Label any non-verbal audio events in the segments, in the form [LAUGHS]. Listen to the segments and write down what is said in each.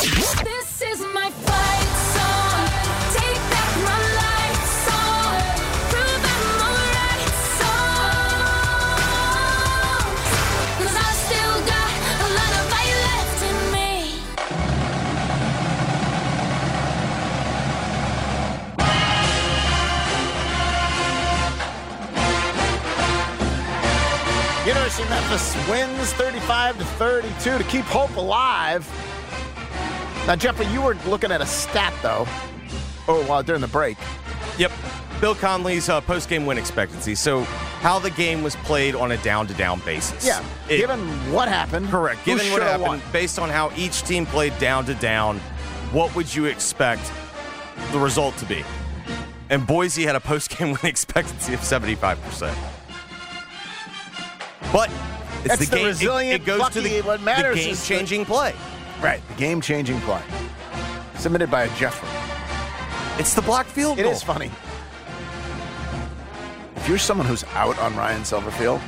University of fire left in me. University Memphis wins 35 to 32 to keep hope alive. Now, Jeffrey, you were looking at a stat though. Oh, well, during the break. Yep. Bill Connelly's uh, post game win expectancy. So, how the game was played on a down to down basis. Yeah, It- given what happened. correct. Given what happened, won? based on how each team played down to down, what would you expect the result to be? And Boise had a post game [LAUGHS] win expectancy of 75%. But it's That's the the game. it- resilient, it, goes to plucky, the, what matters is the- game changing play. Right, the game-changing play submitted by a Jeffrey. It's the block field It goal. is funny. If you're someone who's out on Ryan Silverfield,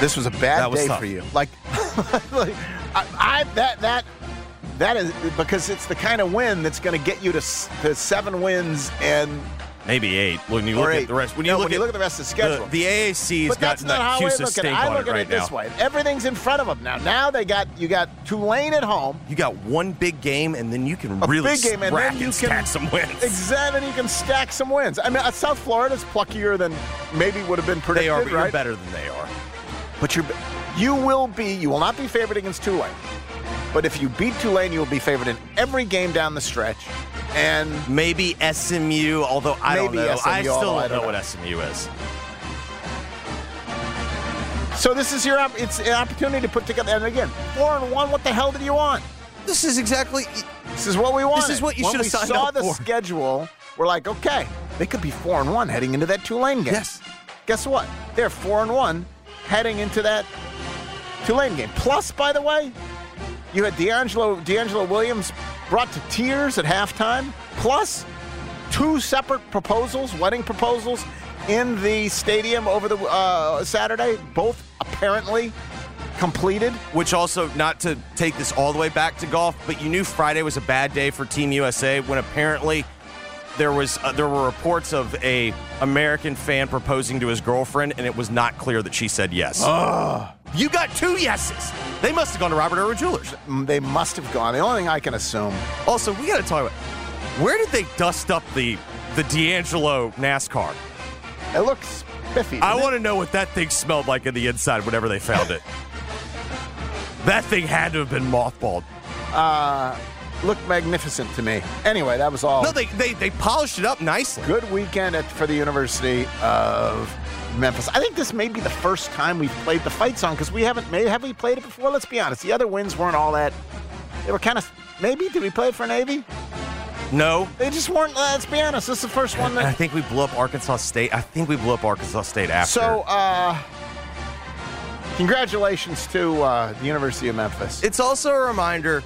this was a bad That was day tough. for you. Like, [LAUGHS] like I, I that that that is because it's the kind of win that's going to get you to, s- to seven wins and Maybe eight. When you or look eight. at the rest, when you No, look when you at look at the rest of the schedule. The, AAC's but got that's not that how CUSA at stink I look it right it this now. way. Everything's in front of them now. Now they got you got Tulane at home. You got one big game, and then you can A really big game, and then you and can stack some wins. Exactly, you can stack some wins. I mean, uh, South Florida's pluckier than maybe would have been predicted. They are, but right? you're better than they are. But you're, you will be, you will not be favored against Tulane. But if you beat Tulane, you will be favored in every game down the stretch. And Maybe SMU, although I don't know. I still don't, I don't know, know. what SMU is. so this is your, it's an opportunity to put together. And again, four and one. What the hell did you want? This is exactly. This is what we wanted. This is what you should have signed we signed saw the schedule. We're like, okay, they could be four and one heading into that Tulane game. Yes. Guess what? They're four and one heading into that Tulane game. Plus, by the way, you had DeAngelo DeAngelo Williams brought to tears at halftime. Plus, two separate proposals, wedding proposals, in the stadium over the uh, Saturday. Both apparently completed. Which also, not to take this all the way back to golf, but you knew Friday was a bad day for Team USA when apparently there was uh, there were reports of a American fan proposing to his girlfriend, and it was not clear that she said yes. You got two yeses. They must have gone to Robert Irwin Jewelers. They must have gone. The only thing I can assume. Also, we got to talk about where did they dust up the the DeAngelo NASCAR? It looks spiffy. I want to know what that thing smelled like in the inside whenever they found it. [LAUGHS] that thing had to have been mothballed. uh, looked magnificent to me. Anyway, that was all. No, they, they they polished it up nicely. Good weekend at, for the University of Memphis. I think this may be the first time we've played the fight song because we haven't. Maybe have we played it before? Let's be honest. The other wins weren't all that. They were kind of. Maybe did we play it for Navy? No. They just weren't. Let's be honest. This is the first one And I think we blew up Arkansas State. I think we blew up Arkansas State after. So, uh, congratulations to uh, the University of Memphis. it's also a reminder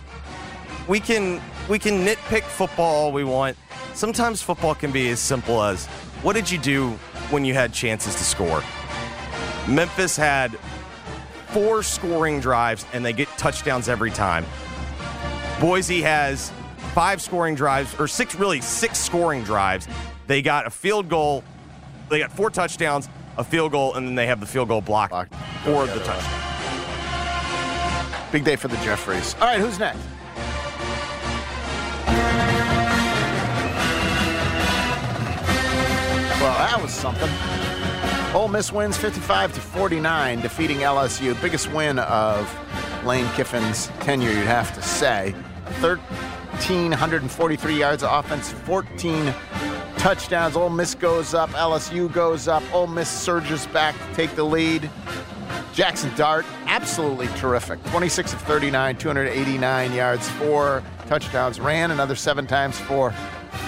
we can we can nitpick football all we want. Sometimes football can be as simple as what did you do when you had chances to score? Memphis had four scoring drives and they get touchdowns every time. Boise has five scoring drives or six really six scoring drives. They got a field goal, they got four touchdowns, a field goal, and then they have the field goal blocked Blocked. for the touchdown. Big day for the Jeffreys. All right, who's next? Well, that was something. Ole Miss wins 55 to 49, defeating LSU. Biggest win of Lane Kiffin's tenure, you'd have to say. 1,343 yards of offense, 14 touchdowns. Ole Miss goes up, LSU goes up. Ole Miss surges back to take the lead. Jackson Dart, absolutely terrific. 26 of 39, 289 yards, four touchdowns. Ran another seven times for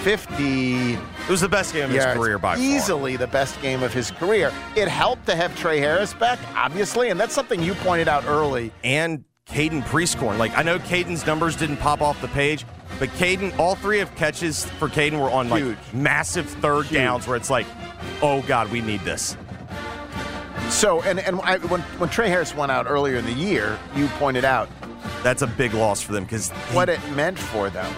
50 It was the best game of his career by far. Easily the best game of his career. It helped to have Trey Harris back, obviously, and that's something you pointed out early. and Caden Prieskorn. Like I know Caden's numbers didn't pop off the page, but Caden, all three of catches for Caden were on like massive third Huge. downs where it's like, oh god, we need this. So, and, and I, when, when Trey Harris went out earlier in the year, you pointed out That's a big loss for them because what it meant for them.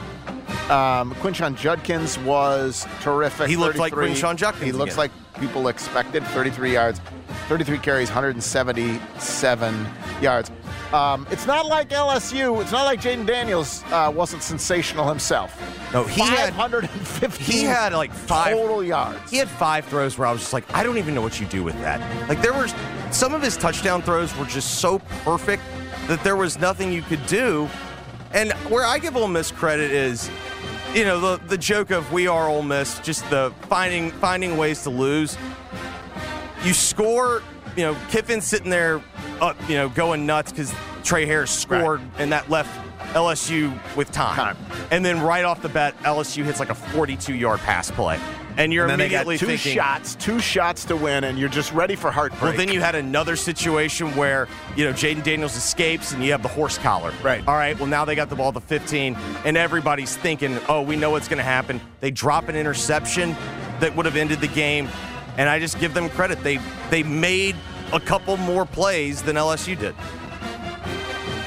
Um, Quinshon Judkins was terrific. He looked like 33. Quinshon Judkins He looks again. like people expected. 33 yards, 33 carries, 177 yards. Um, it's not like LSU. It's not like Jayden Daniels uh, wasn't sensational himself. No, he had 515 he had like five total yards. He had five throws where I was just like, I don't even know what you do with that. Like there were some of his touchdown throws were just so perfect that there was nothing you could do. And where I give Ole Miss credit is, you know, the the joke of we are Ole Miss, just the finding finding ways to lose. You score, you know, Kiffin's sitting there, uh, you know, going nuts because Trey Harris scored and that left LSU with time. Time. And then right off the bat, LSU hits like a 42 yard pass play. And you're And then they got immediately two thinking, shots, two shots to win, and you're just ready for heartbreak. well, then you had another situation where, you know, Jayden Daniels escapes and you have the horse collar. Right. All right. Well, now they got the ball to 15, and everybody's thinking, oh, we know what's going to happen. They drop an interception that would have ended the game. And I just give them credit. They they made a couple more plays than LSU did.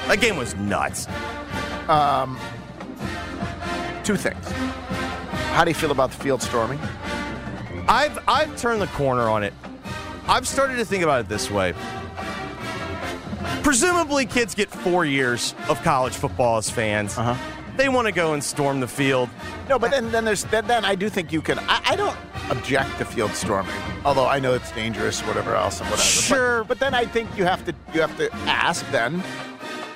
That game was nuts. Two things. How do you feel about the field storming? I've I've turned the corner on it. I've started to think about it this way. Presumably, kids get four years of college football as fans. Uh-huh. They want to go and storm the field. No, but then, then there's then, then I do think you can. I, I don't object to field storming, although I know it's dangerous, whatever else, and whatever. But- Sure. but, then I think you have to you have to ask then,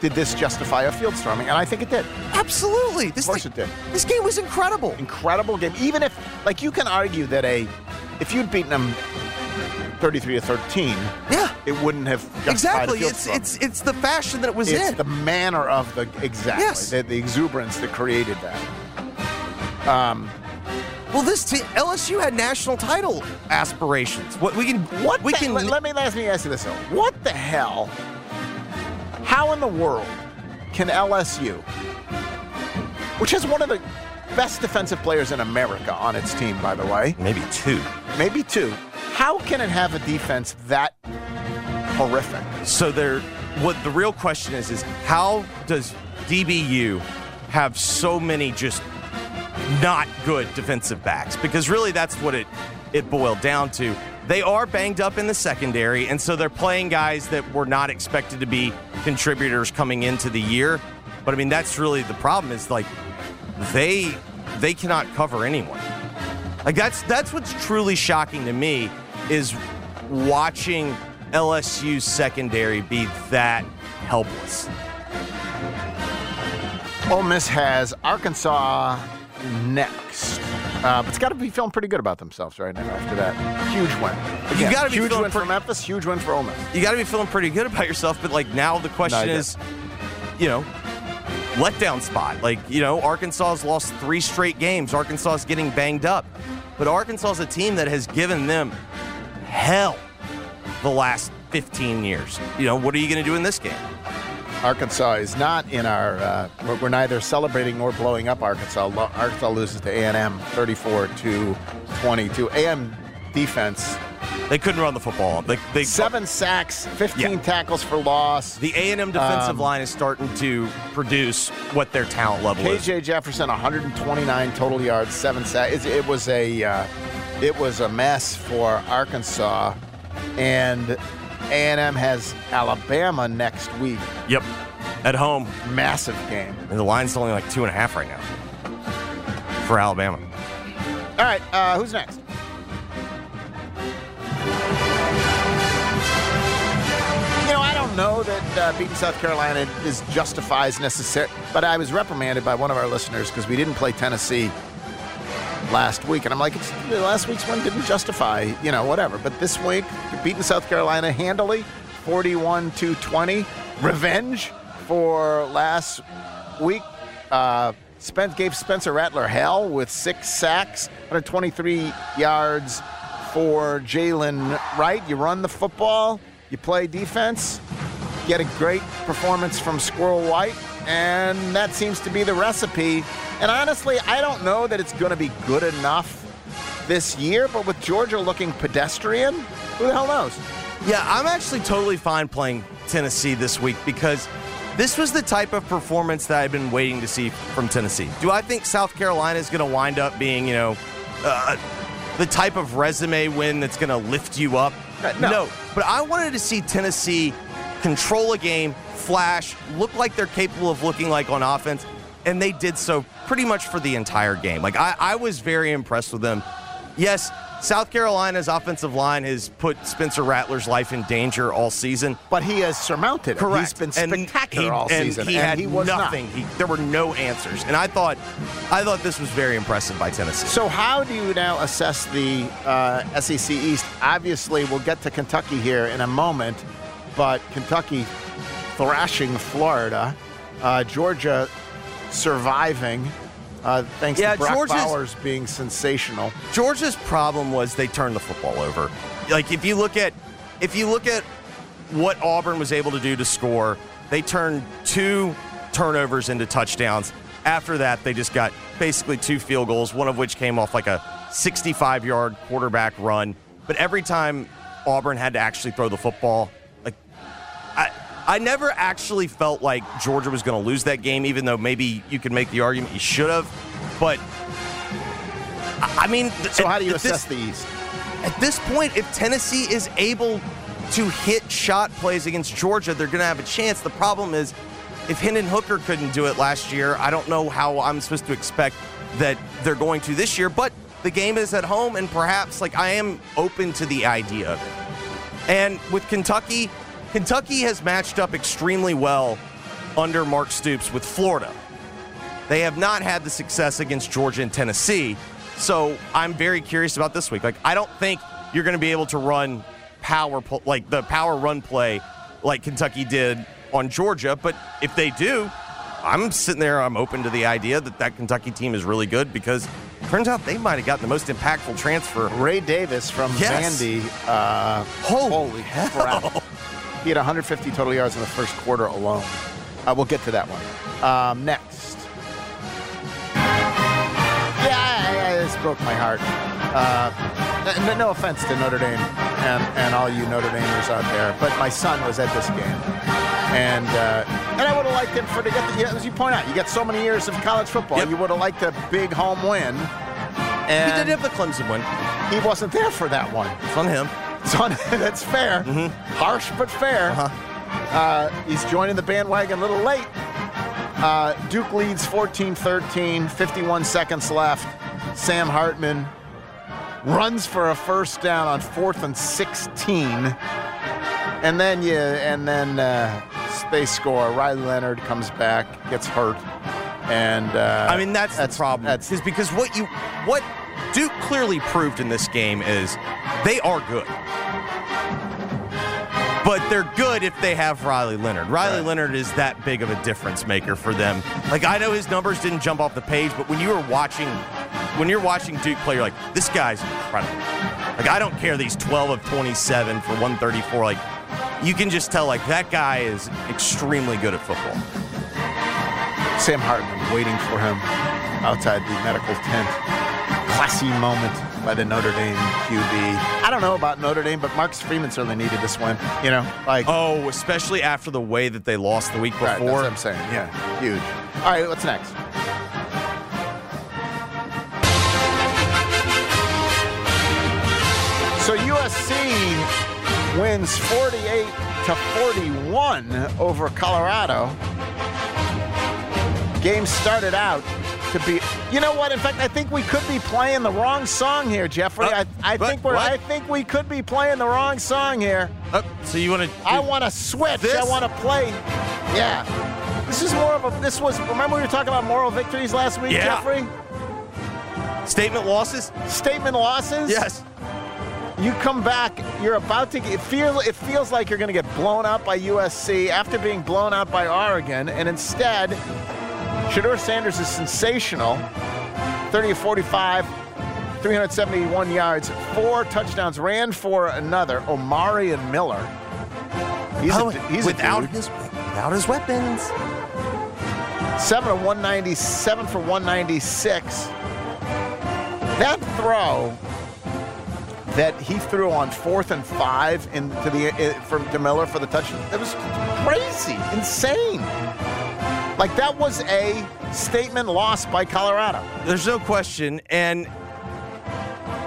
did this justify a field storming? And I think it did. Absolutely. This Of course thing- it did. This game was incredible. Incredible game. Even if like you can argue that a if you'd beaten them 33 to 13, Yeah. it wouldn't have justified Exactly. A field It's storming. it's it's the fashion that it was it's in. the manner of the exactly Yes. the, the exuberance that created that. Um, well, this team, LSU had national title aspirations. What we can What we the- can let, let me let me ask you this though. What the hell? How in the world can LSU, which has one of the best defensive players in America on its team, by the way, maybe two. maybe two, how can it have a defense that horrific? So there, what the real question is is how does DBU have so many just not good defensive backs? Because really, that's what it it boiled down to. They are banged up in the secondary, and so they're playing guys that were not expected to be contributors coming into the year. But I mean, that's really the problem. Is like they they cannot cover anyone. Like that's that's what's truly shocking to me is watching LSU's secondary be that helpless. Ole Miss has Arkansas next. Uh, but it's got to be feeling pretty good about themselves right now after that huge win. Again, gotta be huge win for Memphis, huge win for Ole Miss. You got to be feeling pretty good about yourself, but like now the question No, is, you know, letdown spot. Like you know, Arkansas has lost three straight games. Arkansas is getting banged up, but Arkansas is a team that has given them hell the last 15 years. You know, what are you going to do in this game? Arkansas is not in our. Uh, we're, we're neither celebrating nor blowing up Arkansas. Arkansas loses to A and M, 34 to 22. A M defense, They couldn't run the football. They, they seven sacks, 15 Yeah. tackles for loss. The A and M defensive Um, line is starting to produce what their talent level is. KJ Jefferson, 129 total yards, seven sacks. It, it was a, uh, it was a mess for Arkansas, and a&M has Alabama next week. Yep, at home. Massive game. And the line's only like two and a half right now for Alabama. All right, uh, who's next? You know, I don't know that uh, beating South Carolina is justifies necessary, but I was reprimanded by one of our listeners because we didn't play Tennessee last week, and I'm like, it's, last week's one didn't justify, you know, whatever. But this week, beating South Carolina handily, 41 to 20, revenge for last week. Uh, Spence gave Spencer Rattler hell with six sacks, 123 yards for Jaylen Wright. You run the football, you play defense, get a great performance from Squirrel White, and that seems to be the recipe. And honestly, I don't know that it's going to be good enough this year, but with Georgia looking pedestrian, who the hell knows? Yeah, I'm actually totally fine playing Tennessee this week because this was the type of performance that I've been waiting to see from Tennessee. Do I think South Carolina is going to wind up being, you know, uh, the type of resume win that's going to lift you up? Uh, no. But I wanted to see Tennessee control a game, flash, look like they're capable of looking like on offense, and they did so pretty much for the entire game. Like, I, I was very impressed with them. Yes, South Carolina's offensive line has put Spencer Rattler's life in danger all season. But he has surmounted it. Correct. He's been spectacular he- all season. He and had he was not. nothing. He, there were no answers, and I thought, I thought this was very impressive by Tennessee. So, how do you now assess the uh, SEC East? Obviously, we'll get to Kentucky here in a moment, but Kentucky thrashing Florida, uh, Georgia surviving, uh, thanks Yeah, to Brock Georgia's- Bowers being sensational. Georgia's problem was they turned the football over. Like if you look at if you look at what Auburn was able to do to score, they turned two turnovers into touchdowns. After that, they just got basically two field goals, one of which came off like a 65-yard quarterback run. But every time Auburn had to actually throw the football, I never actually felt like Georgia was going to lose that game, even though maybe you could make the argument you should have. But I mean, So, how do you at this- assess the East? at this point, if Tennessee is able to hit shot plays against Georgia, they're going to have a chance. The problem is, if Hendon Hooker couldn't do it last year, I don't know how I'm supposed to expect that they're going to this year. But the game is at home, and perhaps like I am open to the idea of it. And with Kentucky, Kentucky has matched up extremely well under Mark Stoops with Florida. They have not had the success against Georgia and Tennessee. So I'm very curious about this week. Like, I don't think you're going to be able to run power, like the power run play like Kentucky did on Georgia. But if they do, I'm sitting there, I'm open to the idea that that Kentucky team is really good because turns out they might have gotten the most impactful transfer. Ray Davis from Yes. Vandy. Uh, Holy crap. He had 150 total yards in the first quarter alone. Uh, we'll get to that one. Um, next. Yeah, I- I- this broke my heart. Uh, no offense to Notre Dame and, and all you Notre Damers out there, but my son was at this game. And uh, and I would have liked him for to get the, yeah, as you point out, you get so many years of college football. Yep. You would have liked a big home win. He And did have the Clemson win. he wasn't there for that one. It's on him. So [LAUGHS] that's fair. Harsh but fair. Uh, he's joining the bandwagon a little late. Uh, Duke leads 14 13, 51 seconds left. Sam Hartman runs for a first down on fourth and 16. And then you, and then uh, they score. Riley Leonard comes back, gets hurt, and uh, I mean, that's, the problem. That's is because what you what Duke clearly proved in this game is they are good. But they're good if they have Riley Leonard. Riley Right. Leonard is that big of a difference maker for them. Like I know his numbers didn't jump off the page, but when you were watching when you're watching Duke play, you're like, this guy's incredible. Like I don't care he's 12 of 27 for 134. Like you can just tell like that guy is extremely good at football. Sam Hartman waiting for him outside the medical tent. Classy moment by the Notre Dame QB. I don't know about Notre Dame, but Marcus Freeman certainly needed this win. You know, like Oh, especially after the way that they lost the week before. right, that's what I'm saying. Yeah, huge. All right, what's next? So USC wins 48 to 41 over Colorado. Game started out to be, You know what? In fact, I think we could be playing the wrong song here, Jeffrey. Uh, I, I think we're. What? I think we could be playing the wrong song here. Oh, so you want to? I want to switch. I want to play. Yeah. This is more of a. This was. Remember we were talking about moral victories last week, Yeah. Jeffrey? statement losses. Statement losses. Yes. You come back. You're about to. Get, it feels. It feels like you're going to get blown out by USC after being blown out by Oregon, and instead, Shedeur Sanders is sensational. 30 of 45, 371 yards, four touchdowns, ran for another. Omarion Miller. He's Oh, a, he's without his without his weapons. Seven of 197 for 196. That throw that he threw on fourth and five into the uh, from to Miller for the touchdown. That was crazy, insane. Like that was a statement lost by Colorado. There's no question, and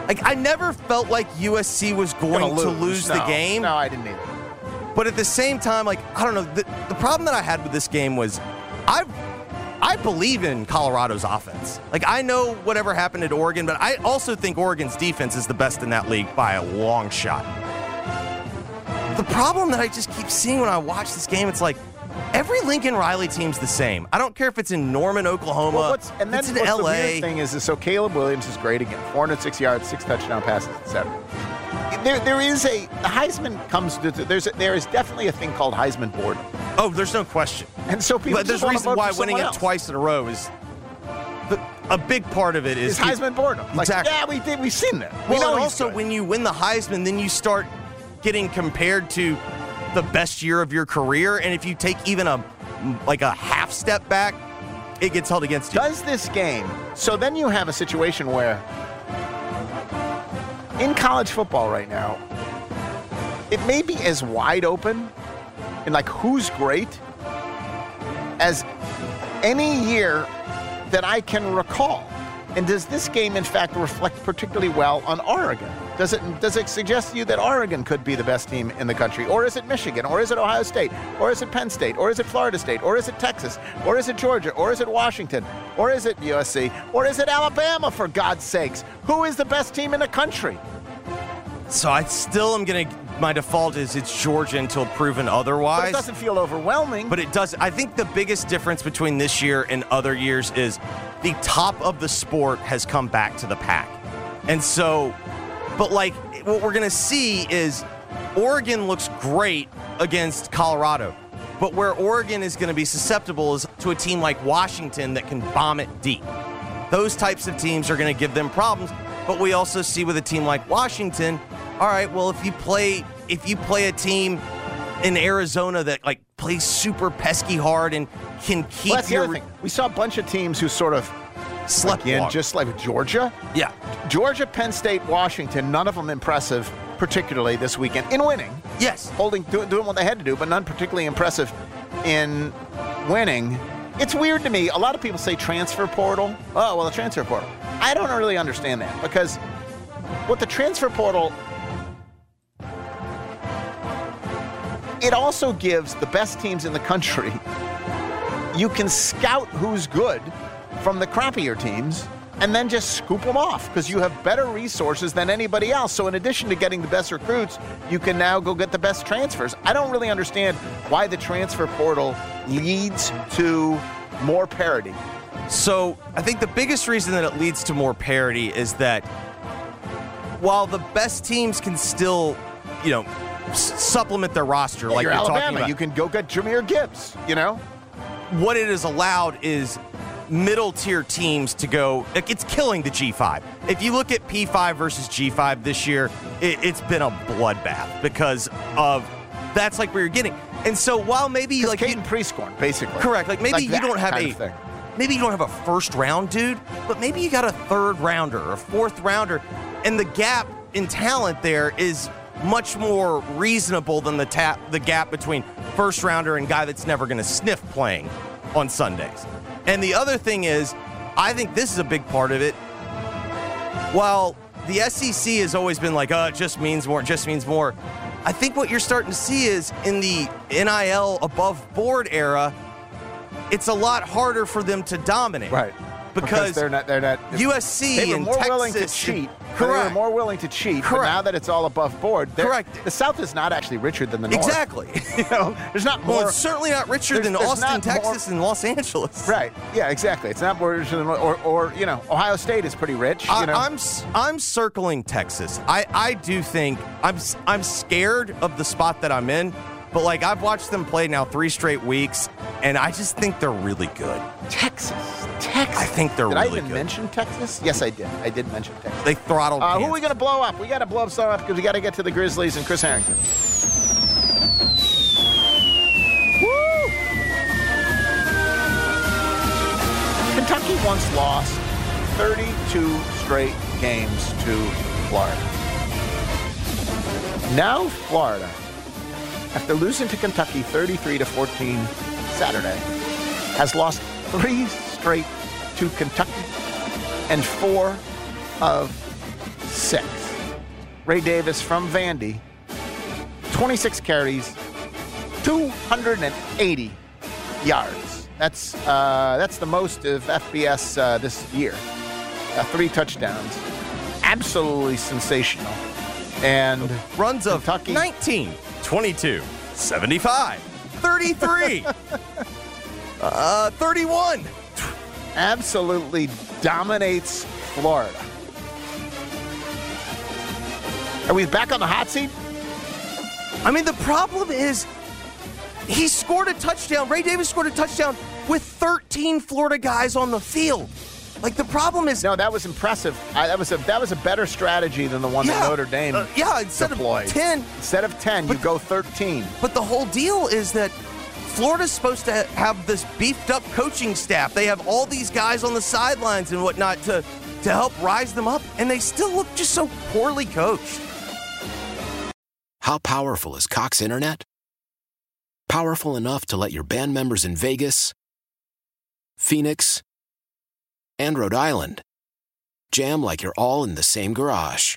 like I never felt like USC was going Gonna to lose the game. No, I didn't either. But at the same time, like I don't know, the, the problem that I had with this game was I I believe in Colorado's offense. Like I know whatever happened at Oregon, but I also think Oregon's defense is the best in that league by a long shot. The problem that I just keep seeing when I watch this game, it's like every Lincoln Riley team's the same. I don't care if it's in Norman, Oklahoma, Well, what's, and then it's in what's the LA. weird thing is, is, so Caleb Williams is great again. 406 yards, six touchdown passes, etc. There, there is a the Heisman comes to there's a, there is definitely a thing called Heisman boredom, Oh, there's no question. and so people. But there's a reason why winning someone it twice in a row is a big part of it is is Heisman boredom. Like, Exactly. yeah, we did. We've seen that. We Well, also good. when you win the Heisman, then you start getting compared to the best year of your career, and if you take even a like a half step back, it gets held against you. does this game. So then you have a situation where in college football right now, it may be as wide open in like who's great as any year that I can recall. And does this game, in fact, reflect particularly well on Oregon? Does it does it suggest to you that Oregon could be the best team in the country, or is it Michigan, or is it Ohio State, or is it Penn State, or is it Florida State, or is it Texas, or is it Georgia, or is it Washington, or is it USC, or is it Alabama? For God's sakes, who is the best team in the country? So I still am gonna. My default is it's Georgia until proven But otherwise. it doesn't feel overwhelming. But it does. I think the biggest difference between this year and other years is the top of the sport has come back to the pack. And so, but like what we're going to see is Oregon looks great against Colorado. But where Oregon is going to be susceptible is to a team like Washington that can bomb it deep. Those types of teams are going to give them problems. But we also see with a team like Washington, all right, well if you play if you play a team in Arizona that like plays super pesky hard and can keep Well, that's the your other thing. We saw a bunch of teams who sort of slept again, walk. just like Georgia, yeah. Georgia, Penn State, Washington, none of them impressive, particularly this weekend in winning, Yes. holding, do, doing what they had to do, but none particularly impressive in winning. It's weird to me. A lot of people say transfer portal. Oh, well, the transfer portal. I don't really understand that because what the transfer portal it also gives the best teams in the country you can scout who's good from the crappier teams and then just scoop them off because you have better resources than anybody else. So, in addition to getting the best recruits, you can now go get the best transfers. I don't really understand why the transfer portal leads to more parity. So I think the biggest reason that it leads to more parity is that while the best teams can still, you know, s- supplement their roster like you're you're talking about, you can go get Jahmyr Gibbs, you know? what it has allowed is middle tier teams to go. It's killing the G5. If you look at P5 versus G5 this year, it, it's been a bloodbath because of that's like where you're getting. And so while maybe Like Caden Prieskorn, basically. correct, like maybe Like you don't have a thing. maybe you don't have a first round dude, but maybe you got a third rounder or a fourth rounder, and the gap in talent there is much more reasonable than the tap the gap between first rounder and guy that's never going to sniff playing on Sundays. And the other thing is, I think this is a big part of it. While the SEC has always been like, oh, it just means more, it just means more. I think what you're starting to see is in the NIL above board era, it's a lot harder for them to dominate. Right. because they're not. They're not. USC They were and more willing to Texas- cheat. They were Correct. more willing to cheat. But Correct. now that it's all above board, they're- Correct. The South is not actually richer than the North. Exactly. [LAUGHS] [LAUGHS] You know, there's not more. Well, it's certainly not richer There's- than there's Austin, not more- Texas, and Los Angeles. Right. Yeah. Exactly. It's not more richer than or or you know Ohio State is pretty rich. I, you know. I'm s- I'm circling Texas. I, I do think I'm s- I'm scared of the spot that I'm in, but like I've watched them play now three straight weeks, and I just think they're really good. Texas. Texas. I think they're did I really even good. mention Texas? Yes, I did. I did mention Texas. They throttled. Uh, who are we going to blow up? We got to blow up someone up because we got to get to the Grizzlies and Chris Herrington. Woo! Kentucky once lost 32 straight games to Florida. Now Florida, after losing to Kentucky 33 to 14 Saturday, has lost three straight to Kentucky and four of six. Ray Davis from Vandy, 26 carries, 280 yards. That's uh, that's the most of FBS uh, this year. Uh, three touchdowns, absolutely sensational. And runs of Kentucky- 19, 22, 75, 33, [LAUGHS] uh, 31. Absolutely dominates Florida. Are we back on the hot seat? I mean, the problem is he scored a touchdown. Ray Davis scored a touchdown with 13 Florida guys on the field. Like the problem is, No, that was impressive. I, that was a that was a better strategy than the one that Notre Dame uh, yeah, instead of 10. Instead of ten, you go thirteen. But the whole deal is that Florida's supposed to have this beefed up coaching staff. They have all these guys on the sidelines and whatnot to to help rise them up, and they still look just so poorly coached. How powerful is Cox Internet? Powerful enough to let your band members in Vegas, Phoenix, and Rhode Island jam like you're all in the same garage.